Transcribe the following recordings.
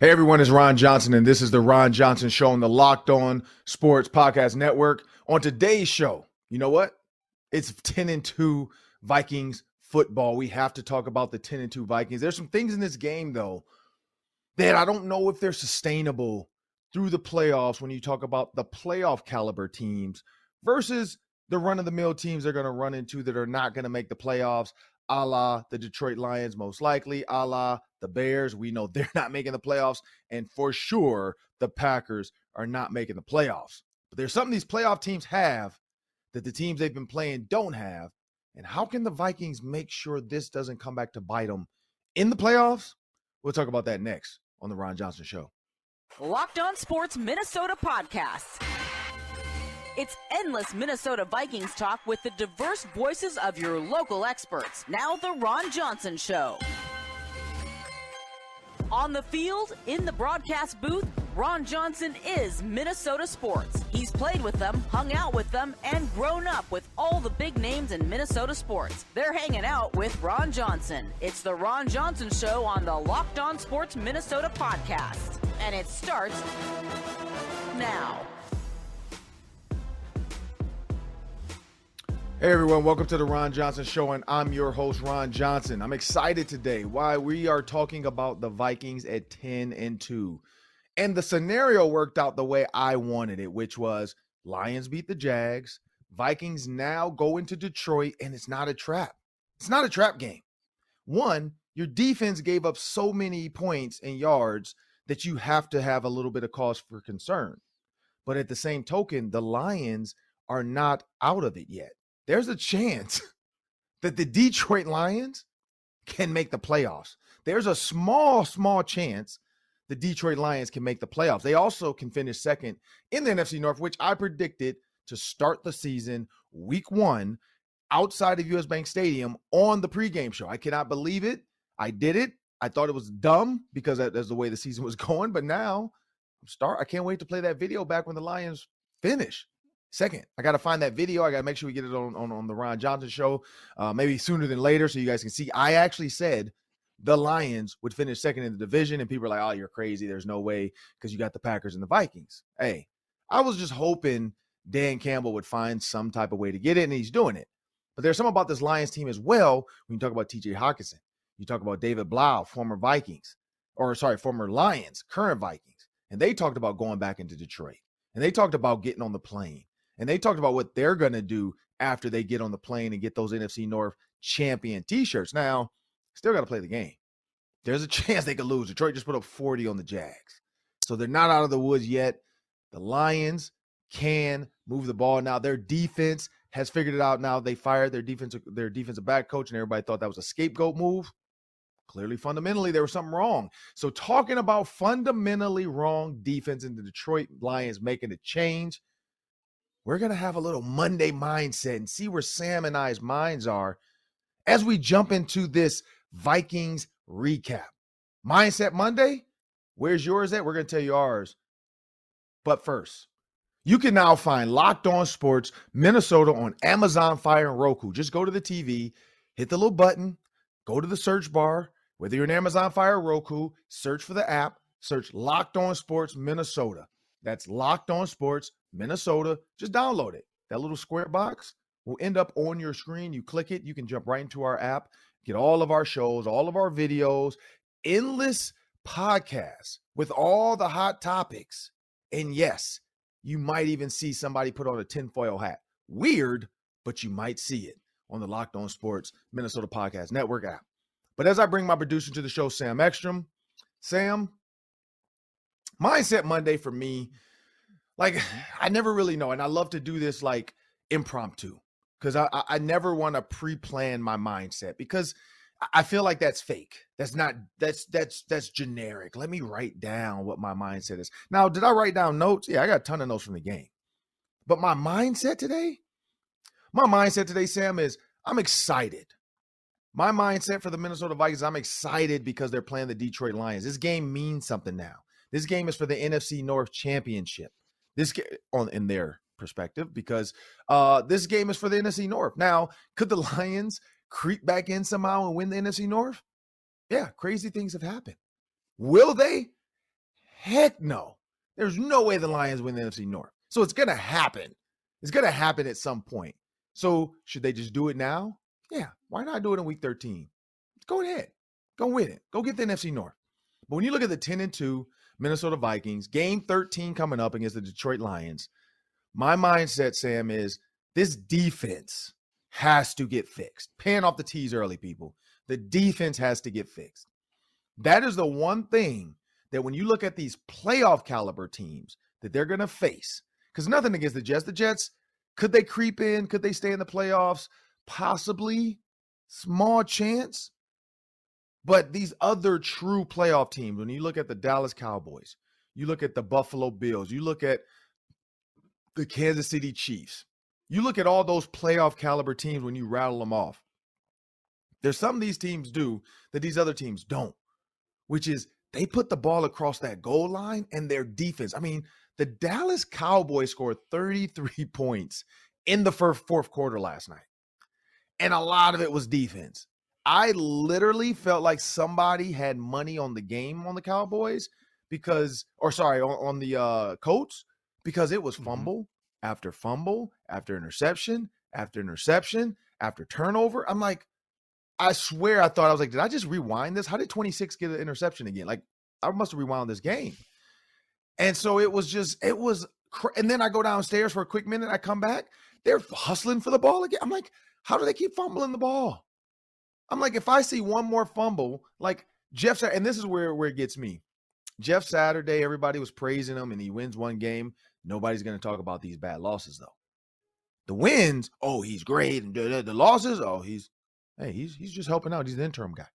Hey everyone, it's Ron Johnson, and this is the Ron Johnson Show on the Locked On Sports Podcast Network. On today's show, you know what? It's 10 and 2 Vikings football. We have to talk about the 10 and 2 Vikings. There's some things in this game, though, that I don't know if they're sustainable through the playoffs when you talk about the playoff caliber teams versus the run of the mill teams they're going to run into that are not going to make the playoffs a la the Detroit Lions, most likely, a la the Bears. We know they're not making the playoffs. And for sure, the Packers are not making the playoffs. But there's something these playoff teams have that the teams they've been playing don't have. And how can the Vikings make sure this doesn't come back to bite them in the playoffs? We'll talk about that next on The Ron Johnson Show. Locked On Sports Minnesota Podcasts. It's endless Minnesota Vikings talk with the diverse voices of your local experts. Now, The Ron Johnson Show. On the field, in the broadcast booth, Ron Johnson is Minnesota sports. He's played with them, hung out with them, and grown up with all the big names in Minnesota sports. They're hanging out with Ron Johnson. It's the Ron Johnson Show on the Locked On Sports Minnesota podcast. And it starts now. Hey everyone, welcome to the Ron Johnson Show, and I'm your host, Ron Johnson. I'm excited today. Why we are talking about the Vikings at 10 and 2. And the scenario worked out the way I wanted it, which was Lions beat the Jags, Vikings now go into Detroit, and it's not a trap. It's not a trap game. One, your defense gave up so many points and yards that you have to have a little bit of cause for concern. But at the same token, the Lions are not out of it yet there's a chance that the Detroit Lions can make the playoffs. There's a small, small chance the Detroit Lions can make the playoffs. They also can finish second in the NFC North, which I predicted to start the season week one outside of US Bank Stadium on the pregame show. I cannot believe it. I did it. I thought it was dumb because that's the way the season was going. But now, I'm start. I can't wait to play that video back when the Lions finish second. I got to find that video. I got to make sure we get it on, on, on the Ron Johnson show, uh, maybe sooner than later, so you guys can see. I actually said the Lions would finish second in the division, and people are like, "Oh, you're crazy. There's no way," because you got the Packers and the Vikings. Hey, I was just hoping Dan Campbell would find some type of way to get it, and he's doing it. But there's some about this Lions team as well. When you talk about T.J. Hockenson, you talk about David Blough, former Vikings, or sorry, former Lions, current Vikings, and they talked about going back into Detroit, and they talked about getting on the plane and they talked about what they're going to do after they get on the plane and get those NFC North champion t-shirts. Now, still got to play the game. There's a chance they could lose. Detroit just put up 40 on the Jags. So they're not out of the woods yet. The Lions can move the ball now. Their defense has figured it out now. They fired their defensive their defensive back coach, and everybody thought that was a scapegoat move. Clearly, fundamentally, there was something wrong. So, talking about fundamentally wrong defense in the Detroit Lions making a change – we're going to have a little Monday mindset and see where Sam and I's minds are as we jump into this Vikings recap. Mindset Monday, where's yours at? We're going to tell you ours. But first, you can now find Locked On Sports Minnesota on Amazon Fire and Roku. Just go to the TV, hit the little button, go to the search bar, whether you're an Amazon Fire or Roku, search for the app, search Locked On Sports Minnesota. That's Locked On Sports Minnesota. Just download it. That little square box will end up on your screen. You click it, you can jump right into our app, get all of our shows, all of our videos, endless podcasts with all the hot topics. And yes, you might even see somebody put on a tinfoil hat. Weird, but you might see it on the Locked On Sports Minnesota Podcast Network app. But as I bring my producer to the show, Sam Ekstrom, Sam, Mindset Monday for me, like mm-hmm. I never really know, and I love to do this like impromptu because I I never want to pre-plan my mindset because I feel like that's fake. That's not that's that's that's generic. Let me write down what my mindset is. Now, did I write down notes? Yeah, I got a ton of notes from the game. But my mindset today, my mindset today, Sam, is I'm excited. My mindset for the Minnesota Vikings, I'm excited because they're playing the Detroit Lions. This game means something now. This game is for the NFC North Championship. This on in their perspective because uh this game is for the NFC North. Now, could the Lions creep back in somehow and win the NFC North? Yeah, crazy things have happened. Will they? Heck no. There's no way the Lions win the NFC North. So it's going to happen. It's going to happen at some point. So should they just do it now? Yeah. Why not do it in week 13? Go ahead. Go win it. Go get the NFC North. But when you look at the 10 and 2 Minnesota Vikings, game 13 coming up against the Detroit Lions, my mindset, Sam, is this defense has to get fixed. Pan off the tees early, people. The defense has to get fixed. That is the one thing that when you look at these playoff caliber teams that they're going to face, because nothing against the Jets. The Jets, could they creep in? Could they stay in the playoffs? Possibly. Small chance. But these other true playoff teams, when you look at the Dallas Cowboys, you look at the Buffalo Bills, you look at the Kansas City Chiefs, you look at all those playoff caliber teams when you rattle them off. There's some these teams do that these other teams don't, which is they put the ball across that goal line and their defense. I mean, the Dallas Cowboys scored 33 points in the first fourth quarter last night. And a lot of it was defense. I literally felt like somebody had money on the game on the Cowboys because, or sorry, on, on the uh, Colts because it was mm-hmm. fumble mm-hmm. after fumble after interception after interception after turnover. I'm like, I swear I thought I was like, did I just rewind this? How did 26 get an interception again? Like, I must have rewound this game. And so it was just, it was, cr- and then I go downstairs for a quick minute. I come back, they're hustling for the ball again. I'm like, how do they keep fumbling the ball? I'm like, if I see one more fumble, like Jeff, and this is where where it gets me. Jeff Saturday, everybody was praising him, and he wins one game. Nobody's going to talk about these bad losses though. The wins, oh, he's great, and the, the losses, oh, he's hey, he's he's just helping out. He's the interim guy.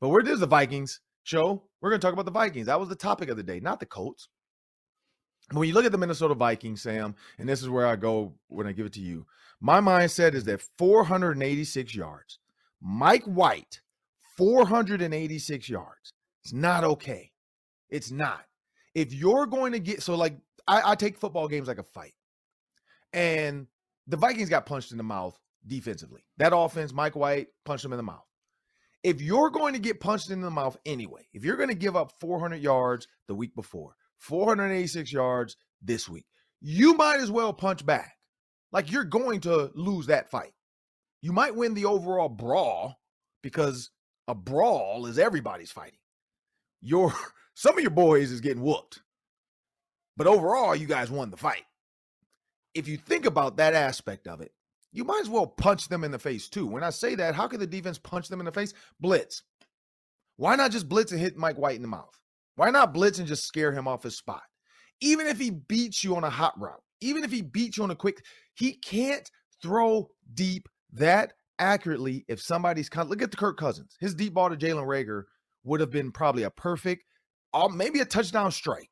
But where does the Vikings show? We're going to talk about the Vikings. That was the topic of the day, not the Colts. When you look at the Minnesota Vikings, Sam, and this is where I go when I give it to you. My mindset is that 486 yards, Mike White, 486 yards. It's not okay. It's not. If you're going to get so like I, I take football games like a fight. And the Vikings got punched in the mouth defensively. That offense, Mike White punched him in the mouth. If you're going to get punched in the mouth anyway, if you're going to give up 400 yards the week before, 486 yards this week, you might as well punch back. Like you're going to lose that fight. You might win the overall brawl because a brawl is everybody's fighting. Your some of your boys is getting whooped. But overall, you guys won the fight. If you think about that aspect of it, you might as well punch them in the face too. When I say that, how can the defense punch them in the face? Blitz. Why not just blitz and hit Mike White in the mouth? Why not blitz and just scare him off his spot? Even if he beats you on a hot route, even if he beats you on a quick, he can't throw deep that accurately if somebody's con- look at the Kirk Cousins. His deep ball to Jalen Reagor would have been probably a perfect, uh, maybe a touchdown strike.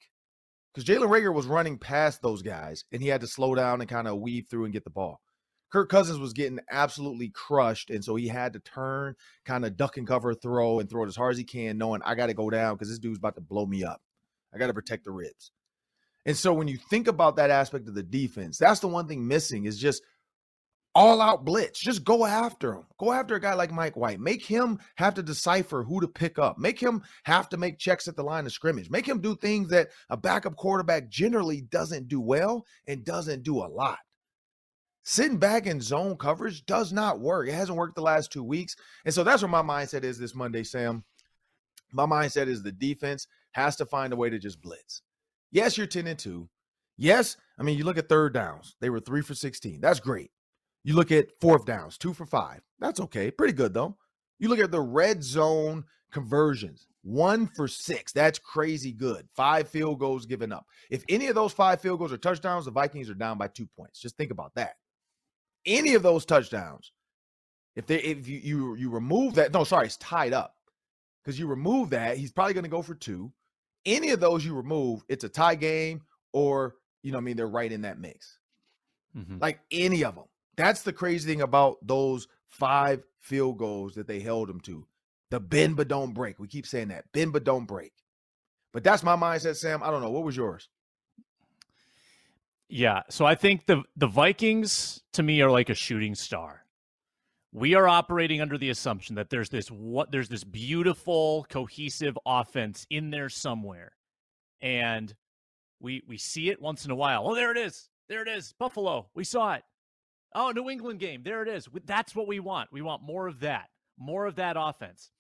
Because Jalen Reagor was running past those guys and he had to slow down and kind of weave through and get the ball. Kirk Cousins was getting absolutely crushed. And so he had to turn, kind of duck and cover, throw, and throw it as hard as he can, knowing I got to go down because this dude's about to blow me up. I got to protect the ribs. And so when you think about that aspect of the defense, that's the one thing missing is just all out blitz. Just go after him. Go after a guy like Mike White. Make him have to decipher who to pick up. Make him have to make checks at the line of scrimmage. Make him do things that a backup quarterback generally doesn't do well and doesn't do a lot. Sitting back in zone coverage does not work. It hasn't worked the last two weeks. And so that's where my mindset is this Monday, Sam. My mindset is the defense has to find a way to just blitz. Yes, you're 10 and 2. Yes, I mean, you look at third downs, they were three for 16. That's great. You look at fourth downs, two for five. That's okay. Pretty good, though. You look at the red zone conversions, one for six. That's crazy good. Five field goals given up. If any of those five field goals are touchdowns, the Vikings are down by two points. Just think about that. Any of those touchdowns, if they if you you, you remove that, no, sorry, it's tied up. Because you remove that, he's probably going to go for two. Any of those you remove, it's a tie game, or you know, I mean, they're right in that mix. Mm-hmm. Like any of them. That's the crazy thing about those five field goals that they held him to. The bend but don't break. We keep saying that. Bend but don't break. But that's my mindset, Sam. I don't know. What was yours? Yeah. So I think the the Vikings to me are like a shooting star. We are operating under the assumption that there's this what there's this beautiful cohesive offense in there somewhere. And we we see it once in a while. Oh, there it is. There it is. Buffalo. We saw it. Oh, New England game. There it is. That's what we want. We want more of that. More of that offense.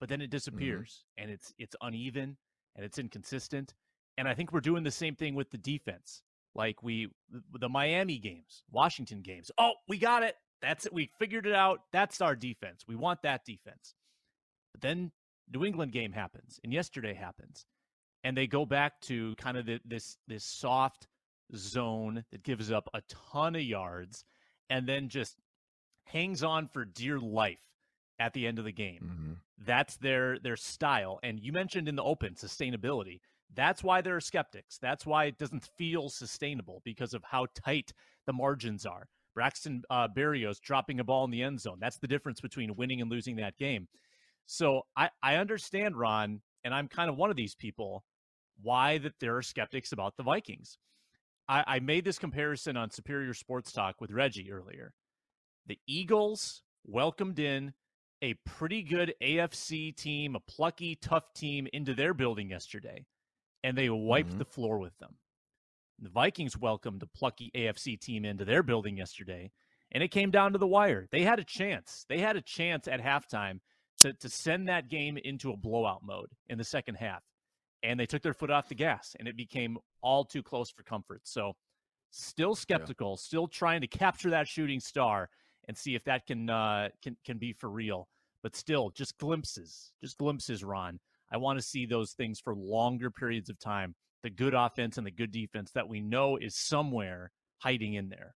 But then it mm-hmm. disappears mm-hmm. and it's it's uneven and it's inconsistent. And I think we're doing the same thing with the defense. Like we the Miami games, Washington games. Oh, we got it. That's it. We figured it out. That's our defense. We want that defense. But then New England game happens and yesterday happens. And they go back to kind of the, this this soft zone that gives up a ton of yards and then just hangs on for dear life at the end of the game. Mm-hmm. That's their their style. And you mentioned in the open sustainability. That's why there are skeptics. That's why it doesn't feel sustainable because of how tight the margins are. Braxton uh, Berrios dropping a ball in the end zone. That's the difference between winning and losing that game. So I, I understand, Ron, and I'm kind of one of these people, why that there are skeptics about the Vikings. I, I made this comparison on Superior Sports Talk with Reggie earlier. The Eagles welcomed in a pretty good AFC team, a plucky, tough team into their building yesterday, and they wiped mm-hmm. the floor with them. The Vikings welcomed a plucky AFC team into their building yesterday, and it came down to the wire. They had a chance. They had a chance at halftime to, to send that game into a blowout mode in the second half and they took their foot off the gas and it became all too close for comfort. So still skeptical, yeah. still trying to capture that shooting star and see if that can uh, can can be for real. But still, just glimpses, just glimpses, Ron. I want to see those things for longer periods of time. The good offense and the good defense that we know is somewhere hiding in there.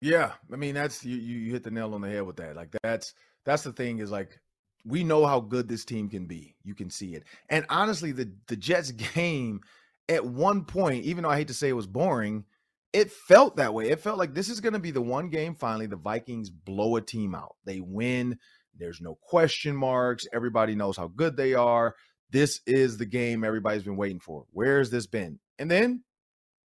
Yeah, I mean that's you you hit the nail on the head with that. Like that's that's the thing is like we know how good this team can be. You can see it. And honestly, the the Jets game at one point, even though I hate to say it was boring, it felt that way. It felt like this is going to be the one game finally the Vikings blow a team out. They win. There's no question marks. Everybody knows how good they are. This is the game everybody's been waiting for. Where has this been? And then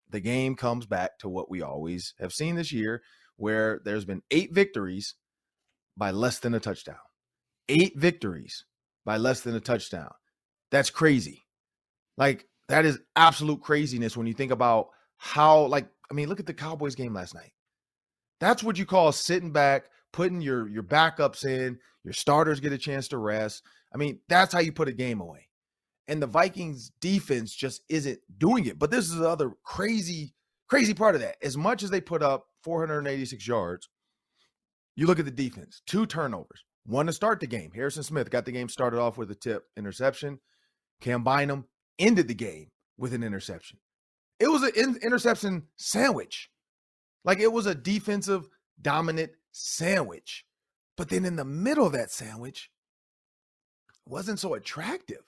the game comes back to what we always have seen this year, where there's been eight victories by less than a touchdown eight victories by less than a touchdown. That's crazy. Like, that is absolute craziness when you think about how, like, I mean, look at the Cowboys game last night. That's what you call sitting back, putting your your backups in, your starters get a chance to rest. I mean, that's how you put a game away. And the Vikings defense just isn't doing it. But this is the other crazy, crazy part of that. As much as they put up 486 yards, you look at the defense, two turnovers, one to start the game. Harrison Smith got the game started off with a tip interception. Cam Bynum ended the game with an interception. It was an in- interception sandwich. Like it was a defensive dominant sandwich. But then in the middle of that sandwich wasn't so attractive.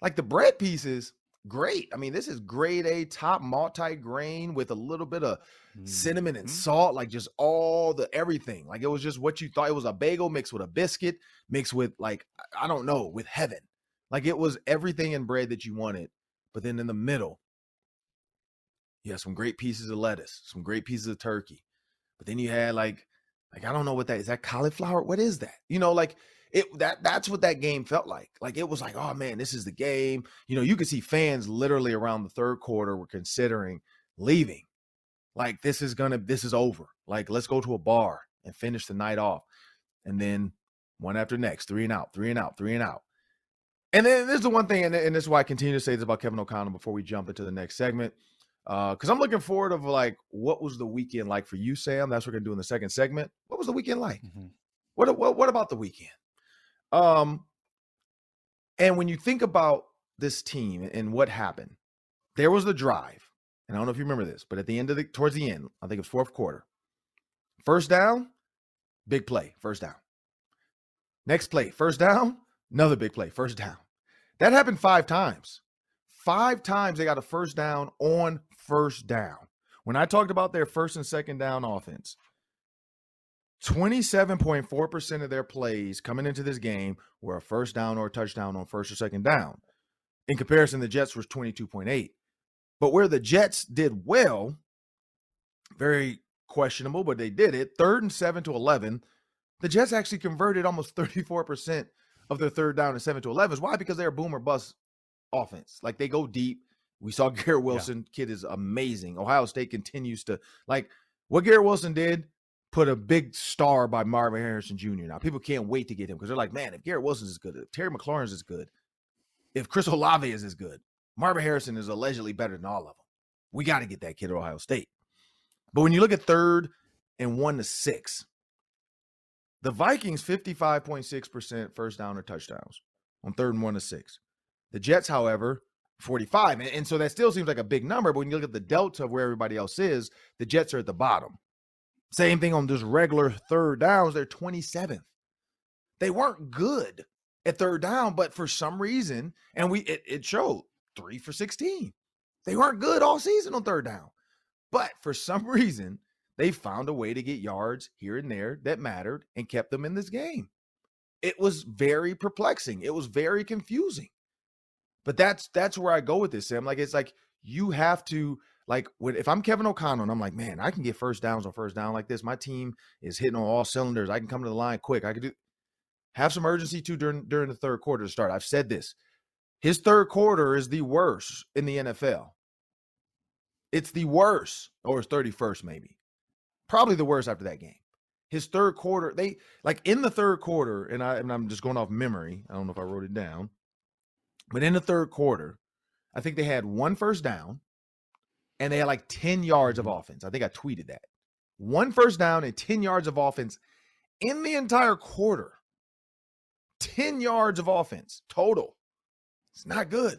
Like the bread pieces great. I mean, this is grade A top multi-grain with a little bit of mm-hmm. cinnamon and mm-hmm. salt, like just all the everything. Like it was just what you thought it was a bagel mixed with a biscuit, mixed with like I don't know, with heaven. Like it was everything in bread that you wanted. But then in the middle, you had some great pieces of lettuce, some great pieces of turkey. But then you had like like I don't know what that is. That cauliflower? What is that? You know, like it that that's what that game felt like. Like it was like, oh man, this is the game. You know, you could see fans literally around the third quarter were considering leaving. Like this is gonna, this is over. Like let's go to a bar and finish the night off. And then one after next, three and out, three and out, three and out. And then this is the one thing, and, and this is why I continue to say this about Kevin O'Connell before we jump into the next segment. Uh, because I'm looking forward of like what was the weekend like for you, Sam? That's what we're gonna do in the second segment. What was the weekend like? Mm-hmm. What, what what about the weekend? Um, and when you think about this team and what happened, there was the drive. And I don't know if you remember this, but at the end of the towards the end, I think it was fourth quarter. First down, big play, first down. Next play, first down, another big play, first down. That happened five times. Five times they got a first down on first down. When I talked about their first and second down offense, 27.4% of their plays coming into this game were a first down or a touchdown on first or second down. In comparison, the Jets was 22.8. But where the Jets did well, very questionable, but they did it. Third and seven to 11. The Jets actually converted almost 34% of their third down and seven to 11s. Why? Because they're a boomer bust offense. Like they go deep. We saw Garrett Wilson. Yeah. Kid is amazing. Ohio State continues to like what Garrett Wilson did. Put a big star by Marvin Harrison Jr. Now people can't wait to get him because they're like, man, if Garrett Wilson is good, if Terry McLaurin is good, if Chris Olave is as good, Marvin Harrison is allegedly better than all of them. We got to get that kid at Ohio State. But when you look at third and one to six, the Vikings 55.6% first down or touchdowns on third and one to six. The Jets, however, 45. And, and, so that still seems like a big number, but when you look at the delta of where everybody else is, the Jets are at the bottom. Same thing on just regular third downs, they're 27th. They weren't good at third down, but for some reason, and we it, it showed three for 16. They weren't good all season on third down. But for some reason, they found a way to get yards here and there that mattered and kept them in this game. It was very perplexing. It was very confusing. But that's that's where I go with this, Sam. Like it's like you have to like when if I'm Kevin O'Connell and I'm like, man, I can get first downs on first down like this. My team is hitting on all cylinders. I can come to the line quick. I can do have some urgency too during during the third quarter to start. I've said this. His third quarter is the worst in the NFL. It's the worst, or his 31st, maybe probably the worst after that game. His third quarter, they like in the third quarter, and I and I'm just going off memory. I don't know if I wrote it down, but in the third quarter, I think they had one first down, and they had like 10 yards of offense. I think I tweeted that. One first down and 10 yards of offense in the entire quarter. 10 yards of offense total. It's not good.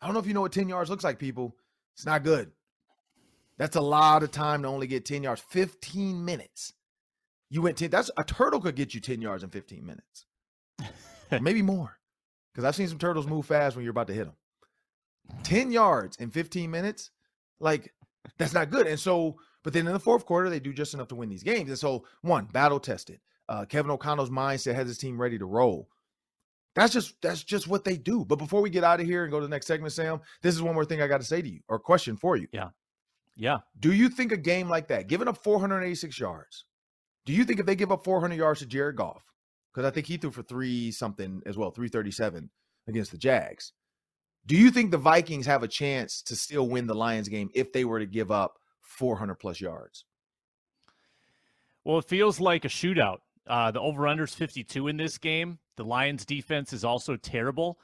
I don't know if you know what 10 yards looks like, people. It's not good. That's a lot of time to only get 10 yards. 15 minutes. You went 10. That's a turtle could get you 10 yards in 15 minutes. Maybe more. Because I've seen some turtles move fast when you're about to hit them. 10 yards in 15 minutes, like that's not good. And so, but then in the fourth quarter, they do just enough to win these games. And so, one, battle tested. Uh, Kevin O'Connell's mindset has his team ready to roll. That's just that's just what they do. But before we get out of here and go to the next segment, Sam, this is one more thing I got to say to you or question for you. Yeah. Yeah. Do you think a game like that, giving up 486 yards, do you think if they give up 400 yards to Jared Goff, because I think he threw for three something as well, 337 against the Jags, do you think the Vikings have a chance to still win the Lions game if they were to give up 400 plus yards? Well, it feels like a shootout. Uh, the over under is 52 in this game. The Lions defense is also terrible.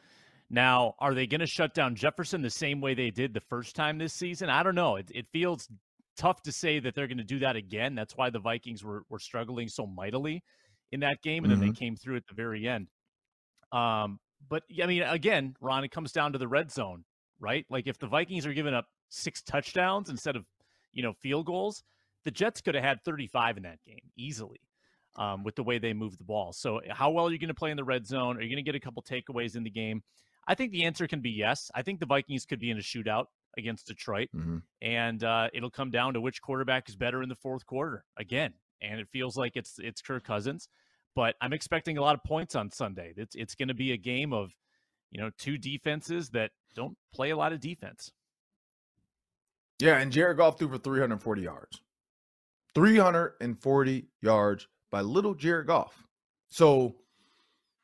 Now, are they going to shut down Jefferson the same way they did the first time this season? I don't know. It, it feels tough to say that they're going to do that again. That's why the Vikings were, were struggling so mightily in that game, and mm-hmm. then they mm-hmm. came through at the very end. Um, but I mean, again, Ron, it comes down to the red zone, right? Like if the Vikings are giving up six touchdowns instead of you know field goals, the Jets could have had 35 in that game easily. Um, with the way they move the ball. So, how well are you going to play in the red zone? Are you going to get a couple takeaways in the game? I think the answer can be yes. I think the Vikings could be in a shootout against Detroit, mm-hmm. and uh, it'll come down to which quarterback is better in the fourth quarter again. And it feels like it's it's Kirk Cousins, but I'm expecting a lot of points on Sunday. It's it's going to be a game of you know two defenses that don't play a lot of defense. Yeah, and Jared Goff threw for 340 yards. 340 yards by little Jared Goff. So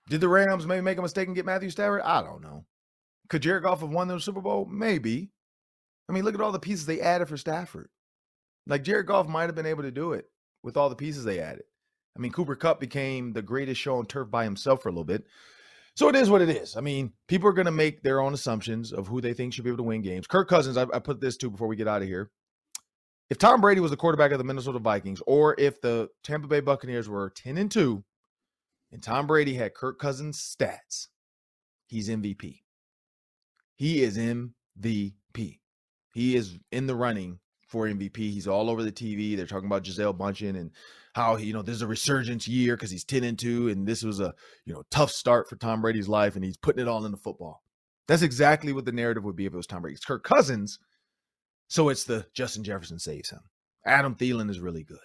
did the Rams maybe make a mistake and get Matthew Stafford? I don't know. Could Jared Goff have won the Super Bowl? Maybe. I mean, look at all the pieces they added for Stafford. Like Jared Goff might have been able to do it with all the pieces they added. I mean, Cooper Kupp became the greatest show on turf by himself for a little bit. So it is what it is. I mean, people are going to make their own assumptions of who they think should be able to win games. Kirk Cousins, I, I put this too before we get out of here. If Tom Brady was the quarterback of the Minnesota Vikings, or if the Tampa Bay Buccaneers were 10 and 2, and Tom Brady had Kirk Cousins' stats, he's MVP. He is MVP. He is in the running for MVP. He's all over the TV. They're talking about Gisele Bündchen and how you know there's a resurgence year because he's 10 and 2 and this was a you know tough start for Tom Brady's life and he's putting it all into football. That's exactly what the narrative would be if it was Tom Brady. It's Kirk Cousins, so it's the Justin Jefferson saves him. Adam Thielen is really good.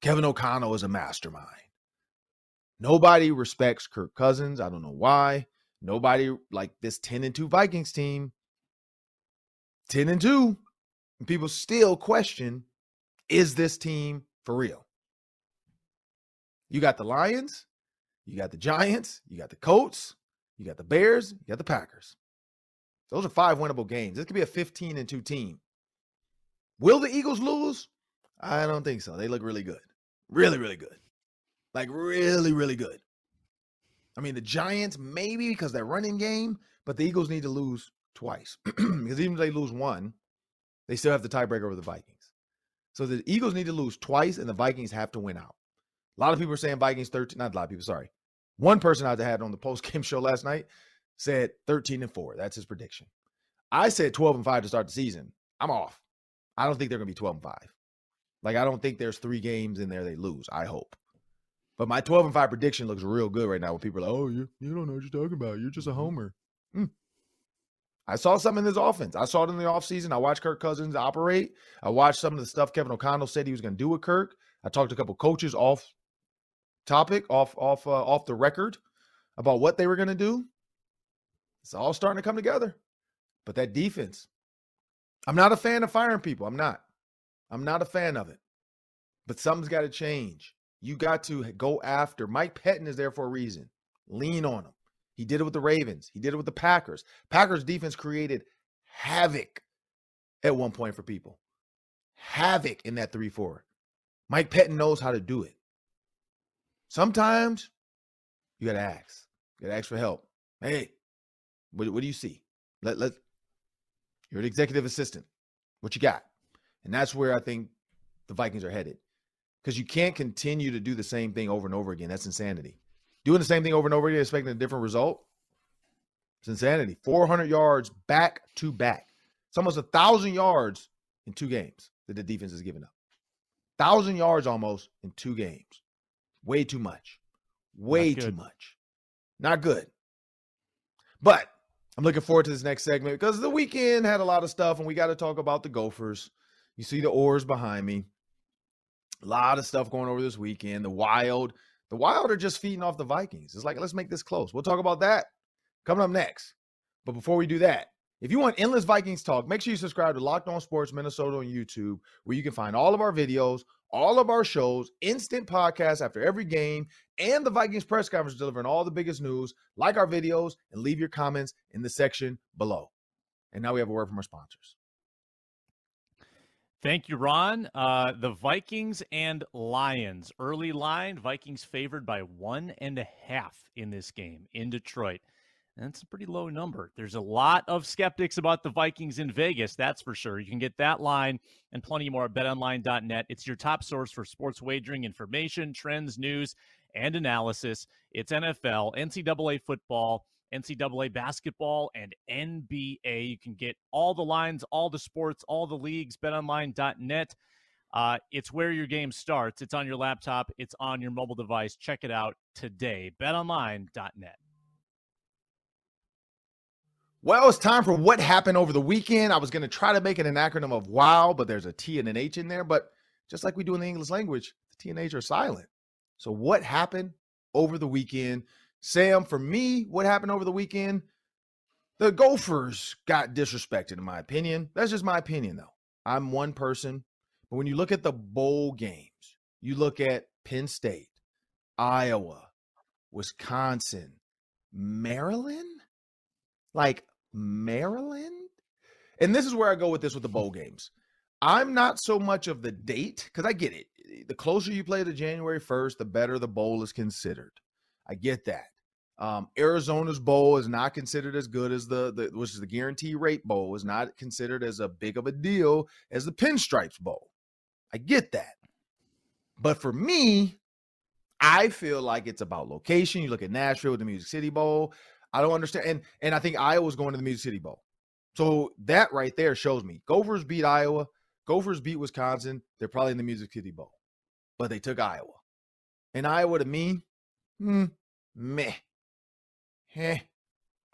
Kevin O'Connell is a mastermind. Nobody respects Kirk Cousins. I don't know why. Nobody like this 10 and 2 Vikings team. 10 and 2. People still question is this team for real? You got the Lions, you got the Giants, you got the Colts, you got the Bears, you got the Packers. Those are five winnable games. This could be a 15 and 2 team. Will the Eagles lose? I don't think so. They look really good. Really, really good. Like really, really good. I mean, the Giants maybe because they're running game, but the Eagles need to lose twice because even if they lose one, they still have the tiebreaker over the Vikings. So the Eagles need to lose twice, and the Vikings have to win out. A lot of people are saying Vikings 13, not a lot of people, sorry. One person I had on the post game show last night said 13 and 4. That's his prediction. I said 12 and 5 to start the season. I'm off. I don't think they're going to be 12 and 5. Like, I don't think there's three games in there they lose. I hope. But my 12 and 5 prediction looks real good right now when people are like, oh, you, you don't know what you're talking about. You're just a mm-hmm. homer. Mm. I saw something in this offense. I saw it in the offseason. I watched Kirk Cousins operate. I watched some of the stuff Kevin O'Connell said he was going to do with Kirk. I talked to a couple coaches off topic, off off uh, off the record about what they were going to do. It's all starting to come together. But that defense, I'm not a fan of firing people. I'm not. I'm not a fan of it. But something's got to change. You got to go after. Mike Pettine is there for a reason. Lean on him. He did it with the Ravens. He did it with the Packers. Packers defense created havoc at one point for people. Havoc in that 3 4. Mike Pettine knows how to do it. Sometimes you got to ask. You got to ask for help. Hey, what, what do you see? Let, let, you're an executive assistant. What you got? And that's where I think the Vikings are headed. Because you can't continue to do the same thing over and over again. That's insanity. Doing the same thing over and over again, expecting a different result, it's insanity. 400 yards back to back. It's almost a thousand yards in two games that the defense has given up. Thousand yards almost in two games. Way too much. Way too much. Not good. But I'm looking forward to this next segment because the weekend had a lot of stuff, and we got to talk about the Gophers. You see the oars behind me. A lot of stuff going over this weekend. The Wild the Wild are just feeding off the Vikings. It's like, let's make this close. We'll talk about that coming up next. But before we do that, if you want endless Vikings talk, make sure you subscribe to Locked On Sports Minnesota on YouTube, where you can find all of our videos, all of our shows, instant podcasts after every game, and the Vikings press conference delivering all the biggest news. Like our videos and leave your comments in the section below. And now we have a word from our sponsors. Thank you, Ron. Uh, the Vikings and Lions. Early line, Vikings favored by one and a half in this game in Detroit. That's a pretty low number. There's a lot of skeptics about the Vikings in Vegas, that's for sure. You can get that line and plenty more at betonline.net. It's your top source for sports wagering information, trends, news, and analysis. It's NFL, NCAA football, NCAA basketball, and NBA. You can get all the lines, all the sports, all the leagues, betonline.net. Uh, it's where your game starts. It's on your laptop, it's on your mobile device. Check it out today. betonline.net. Well, it's time for what happened over the weekend. I was going to try to make it an acronym of WOW, but there's a T and an H in there. But just like we do in the English language, the T and H are silent. So, what happened over the weekend? Sam, for me, what happened over the weekend? The Gophers got disrespected, in my opinion. That's just my opinion, though. I'm one person. But when you look at the bowl games, you look at Penn State, Iowa, Wisconsin, Maryland, like Maryland. And this is where I go with this with the bowl games. I'm not so much of the date because I get it. The closer you play to January 1st, the better the bowl is considered. I get that. Um, Arizona's bowl is not considered as good as the, the which is the Guaranteed Rate bowl is not considered as a big of a deal as the pinstripes bowl. I get that. But for me, I feel like it's about location. You look at Nashville with the Music City Bowl. I don't understand. And and I think Iowa's going to the Music City Bowl. So that right there shows me Gophers beat Iowa. Gophers beat Wisconsin. They're probably in the Music City Bowl. But they took Iowa. And Iowa to me, hmm, meh. Heh.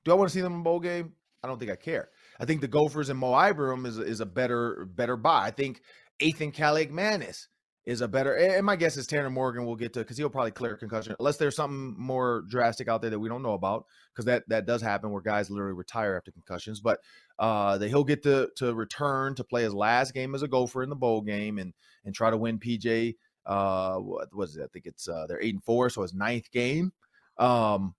Do I want to see them in bowl game? I don't think I care. I think the Gophers and Mo Ibrahim is, is a better better buy. I think Athan Kaliakmanis is a better. And my guess is Tanner Morgan will get to because he'll probably clear concussion unless there's something more drastic out there that we don't know about because that that does happen where guys literally retire after concussions. But uh, that he'll get to to return to play his last game as a Gopher in the bowl game and and try to win PJ. Uh, what was it? I think it's uh, they're eight and four, so his ninth game. Um,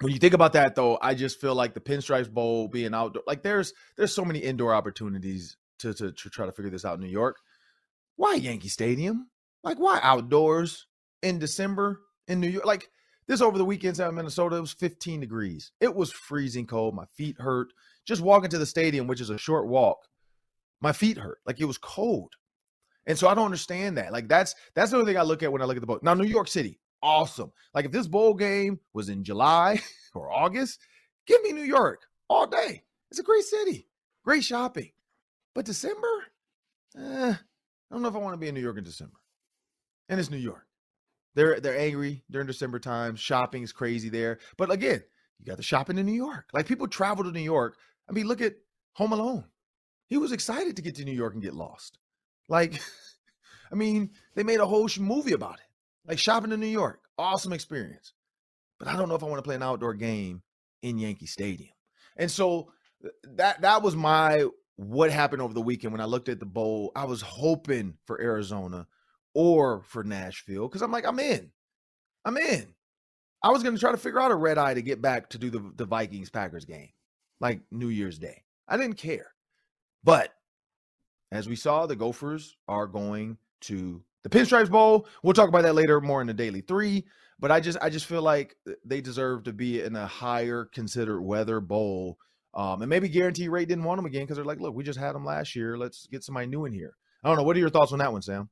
when you think about that though, I just feel like the Pinstripes Bowl being outdoor, like there's there's so many indoor opportunities to, to to try to figure this out in New York. Why Yankee Stadium? Like why outdoors in December in New York? Like this over the weekends out in Minnesota, it was 15 degrees. It was freezing cold. My feet hurt. Just walking to the stadium, which is a short walk, my feet hurt. Like it was cold. And so I don't understand that. Like that's that's the only thing I look at when I look at the boat. Now, New York City, awesome. Like if this bowl game was in July or August, give me New York all day. It's a great city, great shopping. But December, eh, I don't know if I want to be in New York in December. And it's New York. They're they're angry during December time. Shopping is crazy there. But again, you got the shopping in New York. Like people travel to New York. I mean, look at Home Alone. He was excited to get to New York and get lost. Like, I mean, they made a whole movie about it. Like shopping in New York, awesome experience. But I don't know if I want to play an outdoor game in Yankee Stadium. And so that that was my what happened over the weekend when I looked at the bowl. I was hoping for Arizona or for Nashville because I'm like, I'm in. I'm in. I was going to try to figure out a red eye to get back to do the, the Vikings Packers game, like New Year's Day. I didn't care. But as we saw, the Gophers are going to the Pinstripes Bowl. We'll talk about that later more in the Daily Three. But I just I just feel like they deserve to be in a higher considered weather bowl. Um, and maybe Guaranteed Rate didn't want them again because they're like, look, we just had them last year. Let's get somebody new in here. I don't know. What are your thoughts on that one, Sam?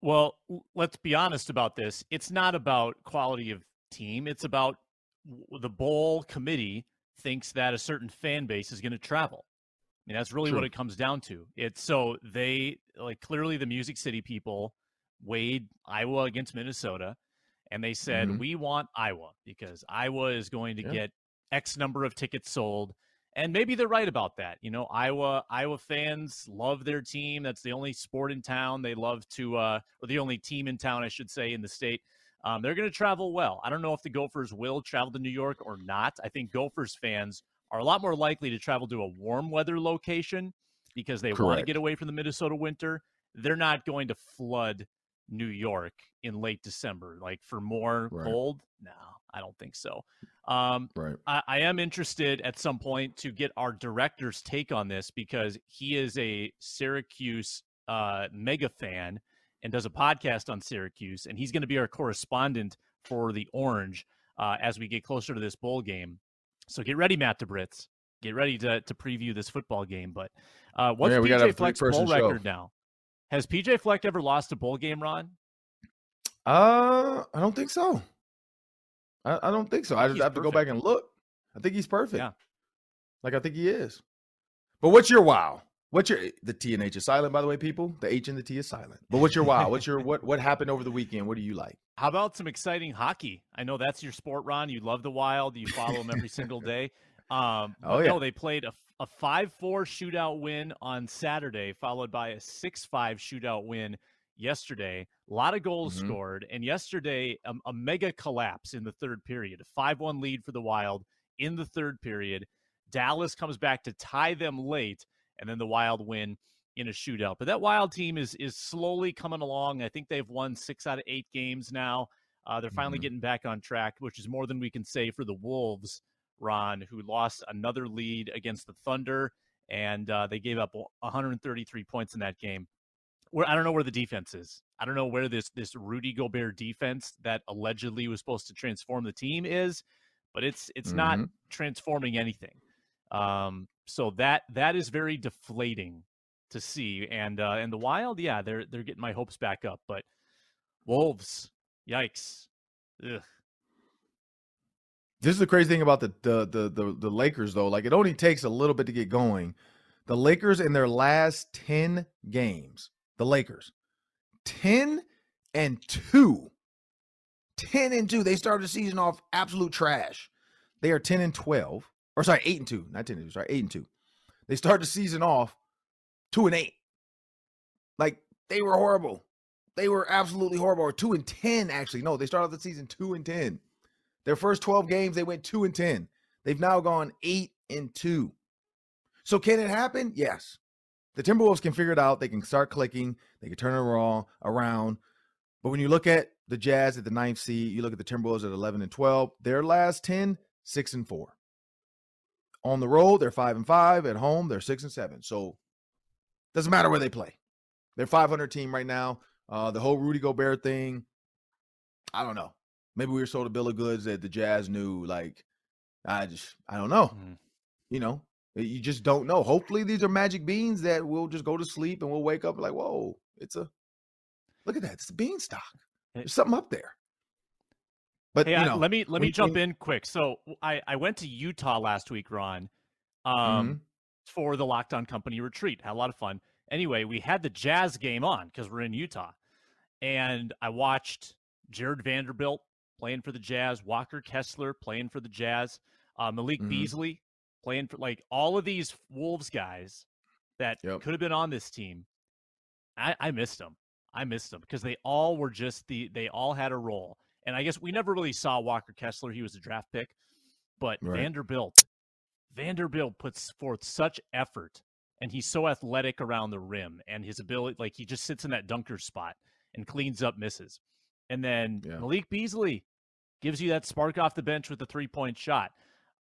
Well, let's be honest about this. It's not about quality of team. It's about the bowl committee thinks that a certain fan base is going to travel I mean, that's really True. what it comes down to. It's so they like clearly the Music City people weighed Iowa against Minnesota, and they said mm-hmm. we want Iowa because Iowa is going to yeah. get X number of tickets sold. And maybe they're right about that. You know, Iowa Iowa fans love their team. That's the only sport in town. They love to, uh, or the only team in town, I should say, in the state. Um, they're going to travel well. I don't know if the Gophers will travel to New York or not. I think Gophers fans are a lot more likely to travel to a warm weather location because they want to get away from the Minnesota winter. They're not going to flood New York in late December, like for more right. cold. No, I don't think so. Um, right. I, I, am interested at some point to get our director's take on this because he is a Syracuse uh, mega fan and does a podcast on Syracuse, and he's going to be our correspondent for the Orange uh, as we get closer to this bowl game. So get ready, Matt DeBritz. Get ready to to preview this football game. But uh, what's yeah, PJ Fleck's bowl show. record now? Has PJ Fleck ever lost a bowl game, Ron? Uh, I don't think so. I, I don't think so. I, I have perfect. to go back and look. I think he's perfect. Yeah. Like I think he is. But what's your wow? What's your the T and H is silent, by the way, people? The H and the T is silent. But what's your wow? What's your what what happened over the weekend? What do you like? How about some exciting hockey? I know that's your sport, Ron. You love the Wild. You follow them every single day. Um, oh yeah. No, they played a a five four shootout win on Saturday, followed by a six five shootout win yesterday. A lot of goals mm-hmm. scored, and yesterday a, a mega collapse in the third period. A five one lead for the Wild in the third period. Dallas comes back to tie them late and then the Wild win in a shootout. But that Wild team is is slowly coming along. I think they've won six out of eight games now. Uh, they're finally mm-hmm. getting back on track, which is more than we can say for the Wolves, Ron, who lost another lead against the Thunder, and uh, they gave up 133 points in that game. Where I don't know where the defense is. I don't know where this this Rudy Gobert defense that allegedly was supposed to transform the team is, but it's it's mm-hmm. not transforming anything. Um, so that that is very deflating to see. And uh, and the Wild, yeah, they're they're getting my hopes back up. But Wolves, yikes. Ugh. This is the crazy thing about the, the the the the Lakers though. Like it only takes a little bit to get going. The Lakers in their last 10 games, the Lakers, 10 and 2. 10 and 2. They started the season off absolute trash. They are 10 and 12 or sorry, eight and two, not ten and two, sorry, eight and two. They started the season off two and eight. Like they were horrible. They were absolutely horrible. Or two and ten, actually. No, they started the season two and ten. Their first 12 games, they went two and ten. They've now gone eight and two. So can it happen? Yes. The Timberwolves can figure it out. They can start clicking. They can turn it around. But when you look at the Jazz at the ninth seed, you look at the Timberwolves at 11 and 12. Their last 10, six and four. On the road, they're five and five. At home, they're six and seven. So doesn't matter where they play. They're 500 team right now. Uh, the whole Rudy Gobert thing, I don't know. Maybe we were sold a bill of goods that the Jazz knew. Like, I just, I don't know. Mm. You know, you just don't know. Hopefully, these are magic beans that we'll just go to sleep and we'll wake up like, whoa, it's a look at that. It's a beanstalk. There's something up there. But hey, you know, I, let me let me jump in quick. So I I went to Utah last week, Ron, um, mm-hmm. for the Locked On Company retreat. Had a lot of fun. Anyway, we had the Jazz game on because we're in Utah, and I watched Jarred Vanderbilt playing for the Jazz, Walker Kessler playing for the Jazz, uh, Malik mm-hmm. Beasley playing for like all of these Wolves guys that yep. could have been on this team. I, I missed them. I missed them because they all were just the they all had a role. And I guess we never really saw Walker Kessler. He was a draft pick, but right. Vanderbilt, Vanderbilt puts forth such effort, and he's so athletic around the rim, and his ability, like he just sits in that dunker spot and cleans up misses. And then yeah. Malik Beasley gives you that spark off the bench with a three point shot.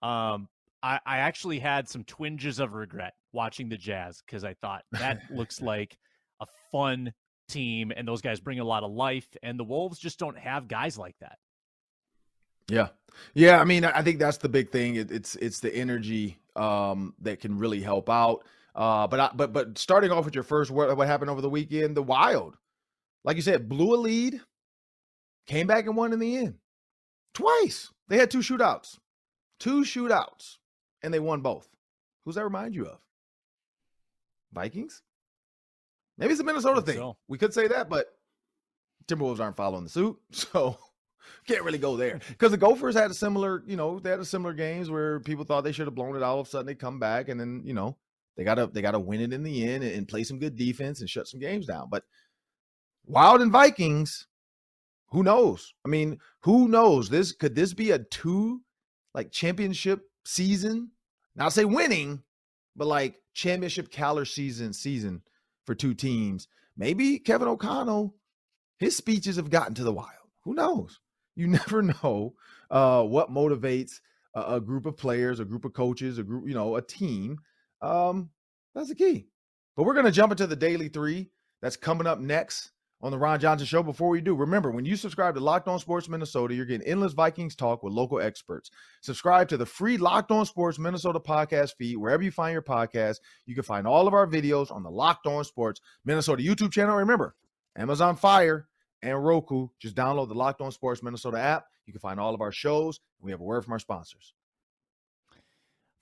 Um, I, I actually had some twinges of regret watching the Jazz because I thought that looks like a fun team, and those guys bring a lot of life. And the Wolves just don't have guys like that. Yeah, yeah. I mean, I think that's the big thing. It, it's it's the energy um, that can really help out. Uh, but I, but but starting off with your first, what, what happened over the weekend? The Wild, like you said, blew a lead, came back and won in the end twice. They had two shootouts, two shootouts, and they won both. Who's that remind you of? Vikings? Maybe it's a Minnesota thing. So. We could say that, but Timberwolves aren't following the suit, so can't really go there. Because the Gophers had a similar, you know, they had a similar games where people thought they should have blown it all of a sudden they come back and then, you know, they gotta they gotta win it in the end and, and play some good defense and shut some games down. But Wild and Vikings, who knows? I mean, who knows? This could this be a two like championship season? Not say winning, but like championship caliber season season for two teams. Maybe Kevin O'Connell, his speeches have gotten to the wild. Who knows? You never know uh, what motivates a, a, group of players, a group of coaches, a group, you know, a team. Um, that's the key. But we're to jump into the daily three that's coming up next on the Ron Johnson Show. Before we do, remember when you subscribe to Locked On Sports Minnesota, you're getting endless Vikings talk with local experts. Subscribe to the free Locked On Sports Minnesota podcast feed wherever you find your podcast. You can find all of our videos on the Locked On Sports Minnesota YouTube channel. Remember, Amazon Fire and Roku. Just download the Locked On Sports Minnesota app. You can find all of our shows. We have a word from our sponsors.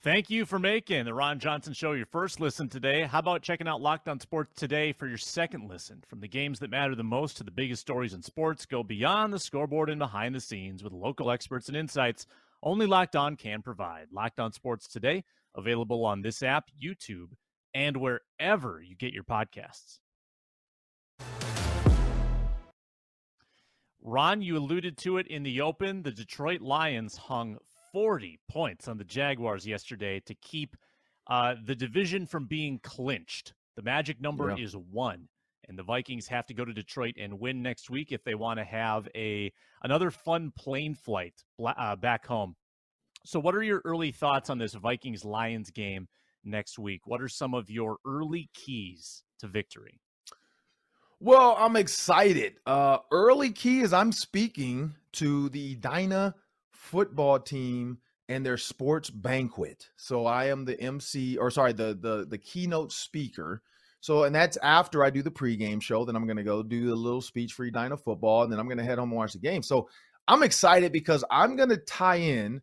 Thank you for making the Ron Johnson Show your first listen today. How about checking out Locked On Sports today for your second listen? From the games that matter the most to the biggest stories in sports, go beyond the scoreboard and behind the scenes with local experts and insights only Locked On can provide. Locked On Sports today, available on this app, YouTube, and wherever you get your podcasts. Ron, you alluded to it in the open. The Detroit Lions hung 40 points on the Jaguars yesterday to keep uh, the division from being clinched. The magic number yeah. is one, and the Vikings have to go to Detroit and win next week if they want to have a another fun plane flight uh, back home. So, what are your early thoughts on this Vikings Lions game next week? What are some of your early keys to victory? Well, I'm excited. Uh, early key is I'm speaking to the Edina football team and their sports banquet. So I am the MC or sorry, the the the keynote speaker. So and that's after I do the pregame show. Then I'm gonna go do a little speech for Edina football, and then I'm gonna head home and watch the game. So I'm excited because I'm gonna tie in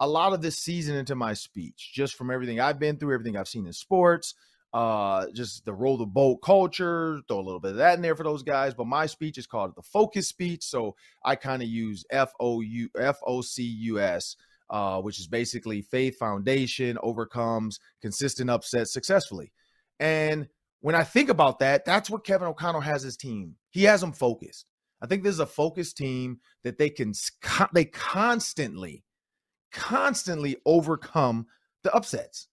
a lot of this season into my speech, just from everything I've been through, everything I've seen in sports, uh, just the roll the boat culture, throw a little bit of that in there for those guys. But my speech is called the focus speech. So I kind of use F O U F O C U S, uh, which is basically faith foundation overcomes consistent upsets successfully. And when I think about that, that's what Kevin O'Connell has his team. He has them focused. I think this is a focused team that they can they constantly, constantly overcome the upsets.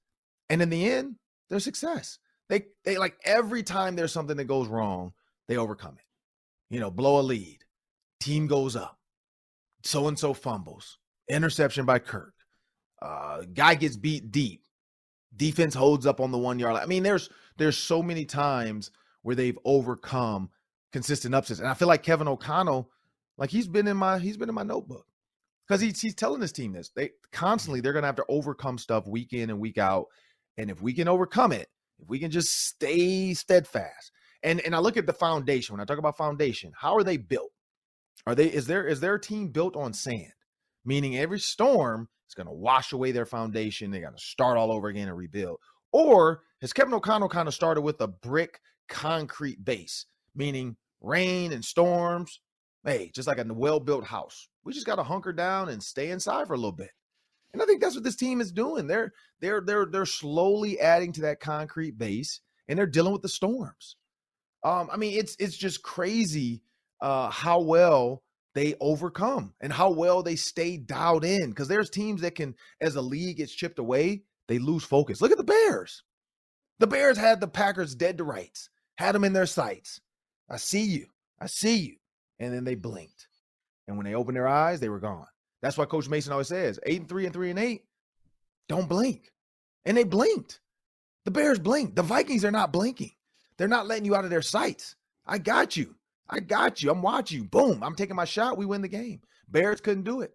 And in the end, their success. They they like every time there's something that goes wrong, they overcome it. You know, blow a lead, team goes up, so and so fumbles, interception by Kirk, Uh, guy gets beat deep. Defense holds up on the one yard line. I mean, there's there's so many times where they've overcome consistent upsets, and I feel like Kevin O'Connell, like he's been in my he's been in my notebook because he's he's telling his team this. They constantly they're gonna have to overcome stuff week in and week out, and if we can overcome it, if we can just stay steadfast, and and I look at the foundation when I talk about foundation, how are they built? Are they is there is their team built on sand? Meaning every storm is going to wash away their foundation. They got to start all over again and rebuild. Or has Kevin O'Connell kind of started with a brick concrete base, meaning rain and storms? Hey, just like a well-built house. We just got to hunker down and stay inside for a little bit. And I think that's what this team is doing. They're they're they're they're slowly adding to that concrete base and they're dealing with the storms. Um, I mean, it's it's just crazy uh, how well they overcome and how well they stay dialed in. Because there's teams that can, as a league gets chipped away, they lose focus. Look at the Bears. The Bears had the Packers dead to rights, had them in their sights. I see you. I see you. And then they blinked. And when they opened their eyes, they were gone. That's why Coach Mason always says eight and three and three and eight, don't blink. And they blinked. The Bears blinked. The Vikings are not blinking. They're not letting you out of their sights. I got you. I got you. I'm watching you. Boom. I'm taking my shot. We win the game. Bears couldn't do it.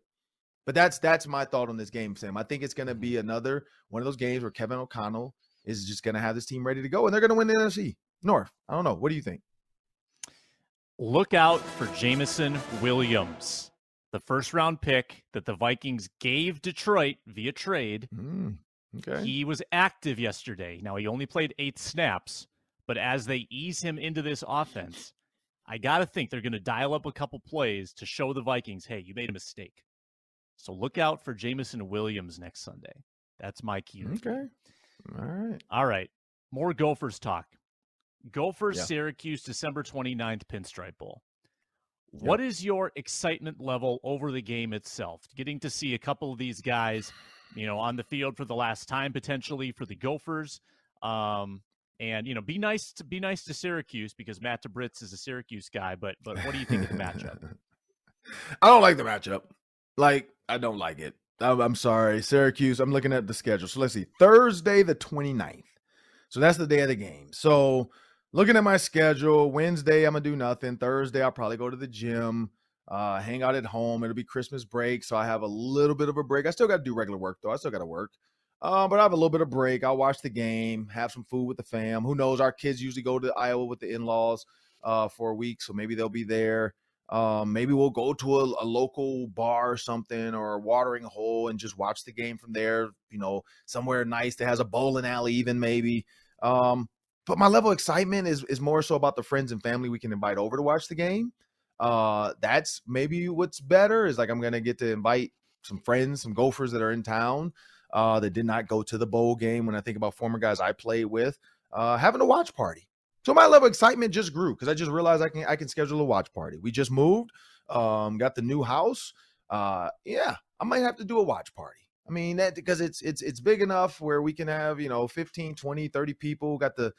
But that's that's my thought on this game, Sam. I think it's going to be another one of those games where Kevin O'Connell is just going to have this team ready to go, and they're going to win the NFC North. I don't know. What do you think? Look out for Jameson Williams, the first round pick that the Vikings gave Detroit via trade. Mm, okay. He was active yesterday. Now he only played eight snaps, but as they ease him into this offense, I got to think they're going to dial up a couple plays to show the Vikings, hey, you made a mistake. So look out for Jameson Williams next Sunday. That's my key. Okay. All right. All right. More Gophers talk. Gophers yeah. Syracuse December 29th Pinstripe Bowl. What is your excitement level over the game itself? Getting to see a couple of these guys, you know, on the field for the last time potentially for the Gophers. Um, and you know, be nice to be nice to Syracuse because Matt DeBritz is a Syracuse guy. But but what do you think of the matchup? I don't like the matchup. Like I don't like it. I'm, I'm sorry, Syracuse. I'm looking at the schedule. So let's see, Thursday the 29th. So that's the day of the game. So looking at my schedule, Wednesday I'm gonna do nothing. Thursday I'll probably go to the gym, uh, hang out at home. It'll be Christmas break, so I have a little bit of a break. I still got to do regular work though. I still got to work. Uh, but I have a little bit of break. I'll watch the game, have some food with the fam. Who knows? Our kids usually go to Iowa with the in-laws uh, for a week, so maybe they'll be there. Um, maybe we'll go to a, a, local bar or something or a watering hole and just watch the game from there. You know, somewhere nice that has a bowling alley, even maybe. Um, but my level of excitement is is more so about the friends and family we can invite over to watch the game. Uh, that's maybe what's better is like I'm gonna get to invite some friends, some Gophers that are in town uh, that did not go to the bowl game. When I think about former guys I played with, uh, having a watch party. So my level of excitement just grew because I just realized I can I can schedule a watch party. We just moved, um, got the new house. Uh, yeah, I might have to do a watch party. I mean that because it's it's it's big enough where we can have, you know, 15, 20, 30 people. Got the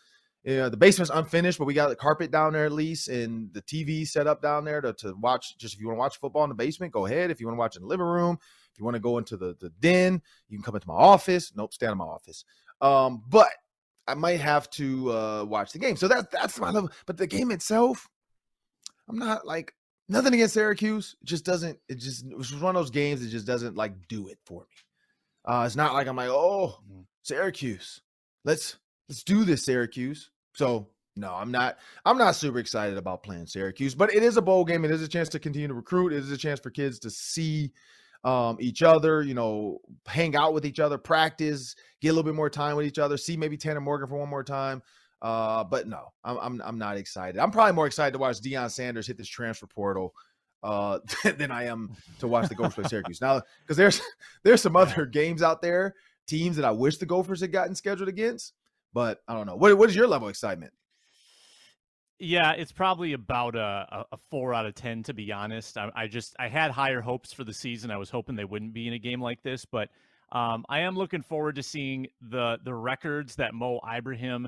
know, the basement's unfinished, but we got the carpet down there at least and the TV set up down there to, to watch. Just if you want to watch football in the basement, go ahead. If you want to watch in the living room, if you want to go into the, the den, you can come into my office. Nope, stand in my office. Um, but I might have to uh, watch the game. So that that's my level. But the game itself, I'm not like nothing against Syracuse. It just doesn't. It just it was one of those games that just doesn't like do it for me. Uh, it's not like I'm like, oh, mm. Syracuse, let's let's do this, Syracuse. So no, I'm not. I'm not super excited about playing Syracuse, but it is a bowl game. It is a chance to continue to recruit. It is a chance for kids to see um, each other, you know, hang out with each other, practice, get a little bit more time with each other, see maybe Tanner Morgan for one more time. Uh, but no, I'm, I'm, I'm not excited. I'm probably more excited to watch Deion Sanders hit this transfer portal uh, than I am to watch the Gophers play Syracuse. Now, because there's there's some other games out there, teams that I wish the Gophers had gotten scheduled against, but I don't know. What what is your level of excitement? Yeah, it's probably about a, a four out of ten to be honest. I, I, just I had higher hopes for the season. I was hoping they wouldn't be in a game like this, but um, I am looking forward to seeing the the records that Mo Ibrahim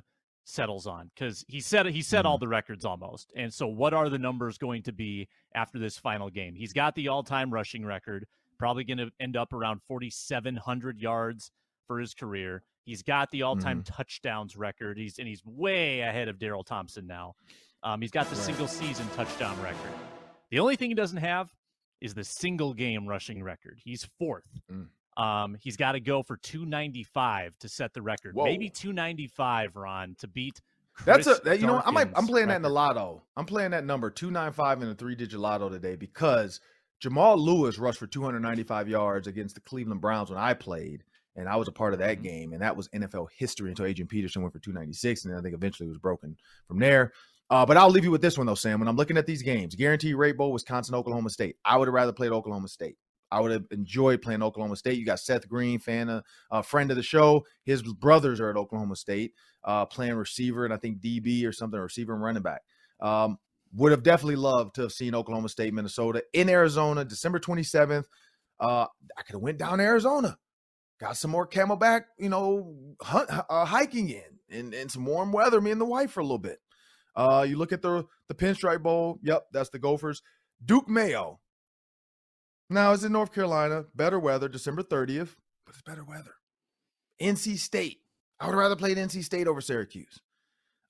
settles on because he said he set all mm-hmm. the records almost. And so, what are the numbers going to be after this final game? He's got the all time rushing record, probably going to end up around 4,700 yards for his career. He's got the all-time mm-hmm. touchdowns record. He's and he's way ahead of Darrell Thompson now. Um, he's got the right. single season touchdown record. The only thing he doesn't have is the single game rushing record. He's fourth. Mm. Um, he's got to go for 295 to set the record. Whoa. Maybe 295, Ron, to beat. Chris That's a that, you know I might I'm playing record. that in the lotto. I'm playing that number 295 in a three digit lotto today because Jamal Lewis rushed for 295 yards against the Cleveland Browns when I played, and I was a part of that mm-hmm. game, and that was NFL history until Adrian Peterson went for 296, and then I think eventually it was broken from there. Uh, but I'll leave you with this one though, Sam. When I'm looking at these games, Guaranteed Rate bowl, Wisconsin, Oklahoma State. I would have rather played Oklahoma State. I would have enjoyed playing Oklahoma State. You got Seth Green, fan, a uh, friend of the show. His brothers are at Oklahoma State, uh, playing receiver and I think DB or something, receiver and running back. Um, would have definitely loved to have seen Oklahoma State, Minnesota in Arizona, December 27th. Uh, I could have went down Arizona, got some more camelback, you know, hunt, uh, hiking in, and, and some warm weather. Me and the wife for a little bit. Uh, you look at the the Pinstripe Bowl. Yep, that's the Gophers. Duke Mayo. Now it's in North Carolina. Better weather, December 30th, but it's better weather. NC State. I would rather play NC State over Syracuse.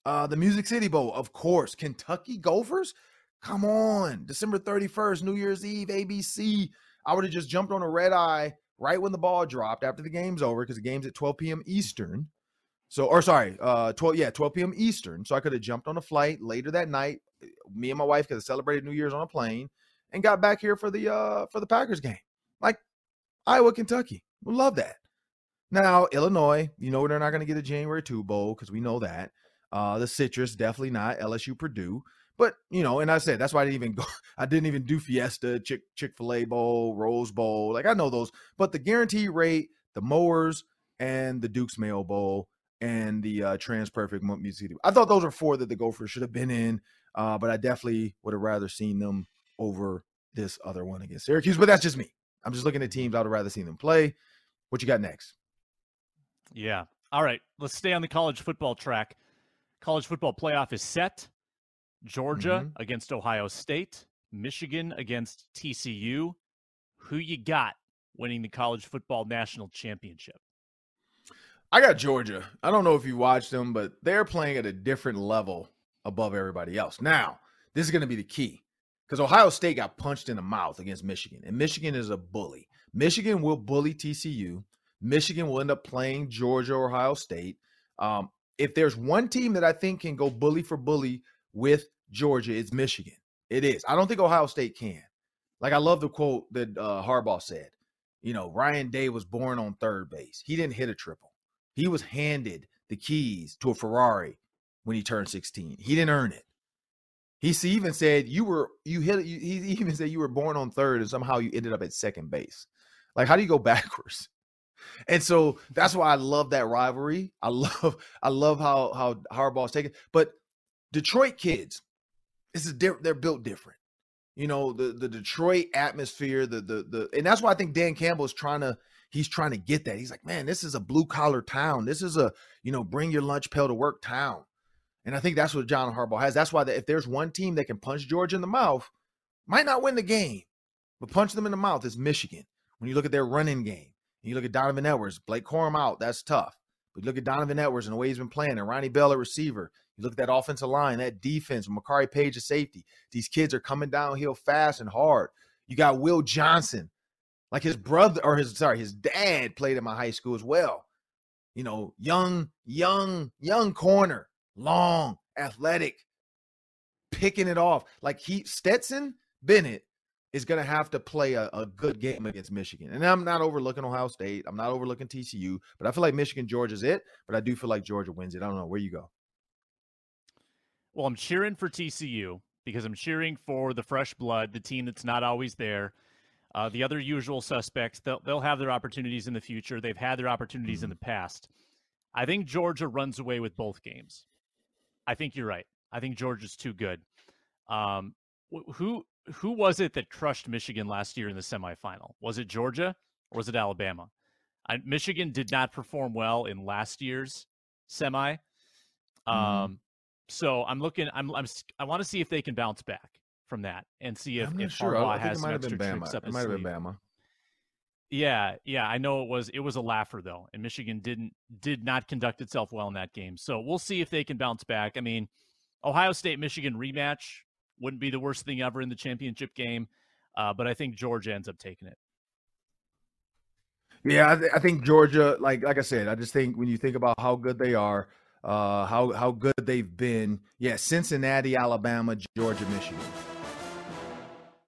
Uh, the Music City Bowl, of course. Kentucky Gophers. Come on, December 31st, New Year's Eve, ABC. I would have just jumped on a red eye right when the ball dropped after the game's over because the game's at 12 p.m. Eastern. So, or sorry, uh, 12, yeah, 12 p.m. Eastern. So I could have jumped on a flight later that night. Me and my wife could have celebrated New Year's on a plane and got back here for the uh for the Packers game. Like Iowa, Kentucky. We love that. Now, Illinois, you know they're not going to get a January 2 bowl because we know that. Uh the citrus, definitely not. LSU Purdue. But you know, and I said that's why I didn't even go. I didn't even do Fiesta, Chick Chick Fil A Bowl, Rose Bowl. Like I know those, but the guarantee rate, the mowers, and the Duke's Mayo Bowl and the uh, TransPerfect Music. I thought those were four that the Gophers should have been in, uh, but I definitely would have rather seen them over this other one against Syracuse. But that's just me. I'm just looking at teams I would have rather seen them play. What you got next? Yeah. All right. Let's stay on the college football track. College football playoff is set. Georgia mm-hmm. against Ohio State, Michigan against TCU. Who you got winning the college football national championship? I got Georgia. I don't know if you watched them, but they're playing at a different level above everybody else. Now, this is going to be the key because Ohio State got punched in the mouth against Michigan, and Michigan is a bully. Michigan will bully TCU. Michigan will end up playing Georgia or Ohio State. Um, if there's one team that I think can go bully for bully with Georgia, it's Michigan. It is. I don't think Ohio State can. Like I love the quote that uh, Harbaugh said. You know, Ryan Day was born on third base. He didn't hit a triple. He was handed the keys to a Ferrari when he turned 16. He didn't earn it. He even said you were you hit. You, he even said you were born on third and somehow you ended up at second base. Like how do you go backwards? And so that's why I love that rivalry. I love I love how how Harbaugh's taken. But Detroit kids, this is different. They're built different. You know the the Detroit atmosphere. The the the and that's why I think Dan Campbell is trying to he's trying to get that. He's like, man, this is a blue collar town. This is a, you know, bring your lunch pail to work town. And I think that's what John Harbaugh has. That's why the, if there's one team that can punch Georgia in the mouth, might not win the game, but punch them in the mouth is Michigan. When you look at their running game, you look at Donovan Edwards, Blake Corum out, that's tough. But you look at Donovan Edwards and the way he's been playing, and Ronnie Bell at receiver. You look at that offensive line, that defense, Makari Paige of safety. These kids are coming downhill fast and hard. You got Will Johnson, like his brother or his sorry, his dad played in my high school as well. You know, young, young, young corner, long, athletic, picking it off. Like he Stetson Bennett is going to have to play a, a, good game against Michigan. And I'm not overlooking Ohio State. I'm not overlooking TCU, but I feel like Michigan, Georgia's it. But I do feel like Georgia wins it. I don't know. Where you go? Well, I'm cheering for TCU because I'm cheering for the fresh blood, the team that's not always there. Uh, the other usual suspects, they'll, they'll have their opportunities in the future. They've had their opportunities in mm-hmm. the past. I think Georgia runs away with both games. I think you're right. I think Georgia's too good. Um, who who was it that crushed Michigan last year in the semifinal? Was it Georgia or was it Alabama? I, Michigan did not perform well in last year's semi. Mm-hmm. Um, mm. So I'm looking. I'm, I'm I want to see if they can bounce back from that and see if, if sure. Harbaugh has some extra tricks up his It might have been Bama. Yeah, yeah, I know it was it was a laugher though, and Michigan didn't did not conduct itself well in that game. So we'll see if they can bounce back. I mean, Ohio State Michigan rematch wouldn't be the worst thing ever in the championship game, uh, but I think Georgia ends up taking it. Yeah, I, th- I, think Georgia, like like I said, I just think when you think about how good they are, uh, how how good they've been. Yeah, Cincinnati, Alabama, Georgia, Michigan.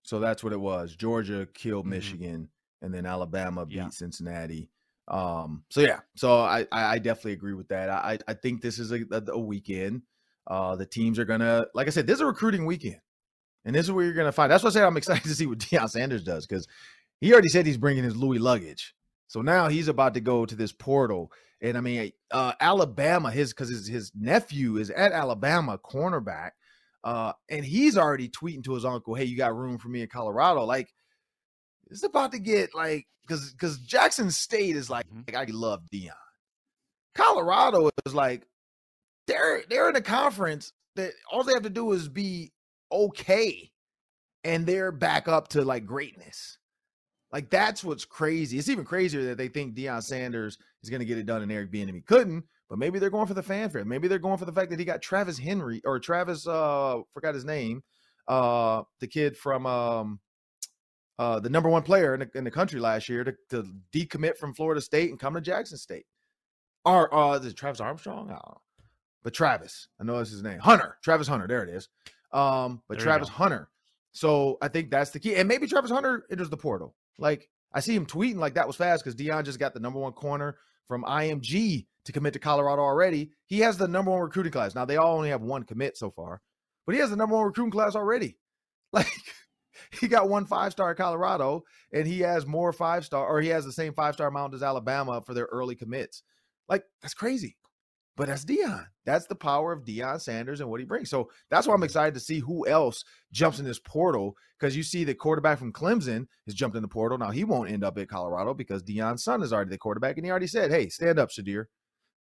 So that's what it was. Georgia killed mm-hmm. Michigan, and then Alabama beat yeah. Cincinnati. Um, so yeah, so I I definitely agree with that. I I think this is a, a weekend. Uh, the teams are gonna, like I said, this is a recruiting weekend, and this is where you're gonna find. That's what I said. I'm excited to see what Deion Sanders does because he already said he's bringing his Louis luggage. So now he's about to go to this portal. And I mean, uh, Alabama, his because his, his nephew is at Alabama cornerback. Uh, and he's already tweeting to his uncle, Hey, you got room for me in Colorado. Like, it's about to get like because because Jackson State is like, mm-hmm. like I love Deion. Colorado is like they're they're in a conference that all they have to do is be okay and they're back up to like greatness. Like that's what's crazy. It's even crazier that they think Deion Sanders is going to get it done and Eric Bieniemy couldn't. But maybe they're going for the fanfare. Maybe they're going for the fact that he got Travis Henry or Travis. Uh, forgot his name. Uh, the kid from um, uh, the number one player in the, in the country last year to, to, decommit from Florida State and come to Jackson State. Or uh, is it Travis Armstrong? I don't know. But Travis, I know that's his name. Hunter, Travis Hunter. There it is. Um, but there Travis Hunter. So I think that's the key. And maybe Travis Hunter enters the portal. Like I see him tweeting like that was fast because Deion just got the number one corner from IMG to commit to Colorado already. He has the number one recruiting class. Now they all only have one commit so far, but he has the number one recruiting class already. Like he got one five star Colorado, and he has more five star, or he has the same five star amount as Alabama for their early commits. Like that's crazy. But that's Deion. That's the power of Deion Sanders and what he brings. So that's why I'm excited to see who else jumps in this portal because you see the quarterback from Clemson has jumped in the portal. Now he won't end up at Colorado because Deion's son is already the quarterback, and he already said, "Hey, stand up, Shedeur.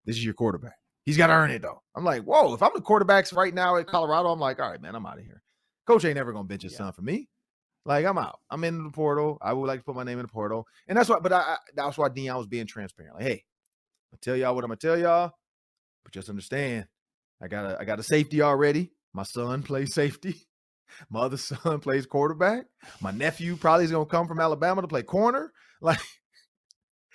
This is your quarterback. He's got to earn it though." I'm like, "Whoa!" If I'm the quarterbacks right now at Colorado, I'm like, "All right, man, I'm out of here. Coach ain't never gonna bench his yeah. son for me." Like I'm out. I'm in the portal. I would like to put my name in the portal, and that's why. But I, I that's why Deion was being transparent. Like, hey, I tell y'all what I'm gonna tell y'all. But just understand, I got a I got a safety already. My son plays safety. My other son plays quarterback. My nephew probably is gonna come from Alabama to play corner. Like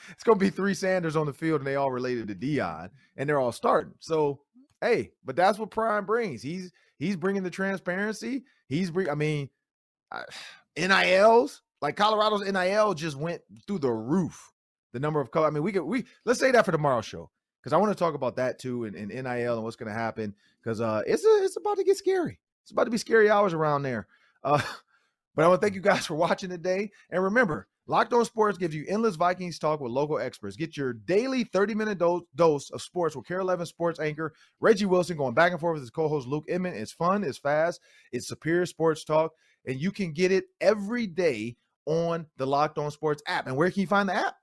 it's gonna be three Sanders on the field, and they all related to Deion, and they're all starting. So hey, but that's what Prime brings. He's he's bringing the transparency. He's bring. I mean, NILs like Colorado's NIL just went through the roof. The number of color. I mean, we could we let's say that for tomorrow's show because I want to talk about that too and, and NIL and what's going to happen because uh, it's a, it's about to get scary. It's about to be scary hours around there. Uh, but I want to thank you guys for watching today. And remember, Locked On Sports gives you endless Vikings talk with local experts. Get your daily 30 minute do- dose of sports with KARE 11 sports anchor Reggie Wilson going back and forth with his co host Luke Inman. It's fun, it's fast, it's superior sports talk, and you can get it every day on the Locked On Sports app. And where can you find the app?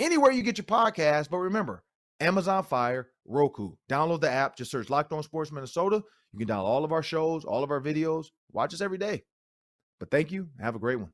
Anywhere you get your podcast. But remember, Amazon Fire, Roku. Download the app. Just search Locked On Sports Minnesota. You can download all of our shows, all of our videos. Watch us every day. But thank you. Have a great one.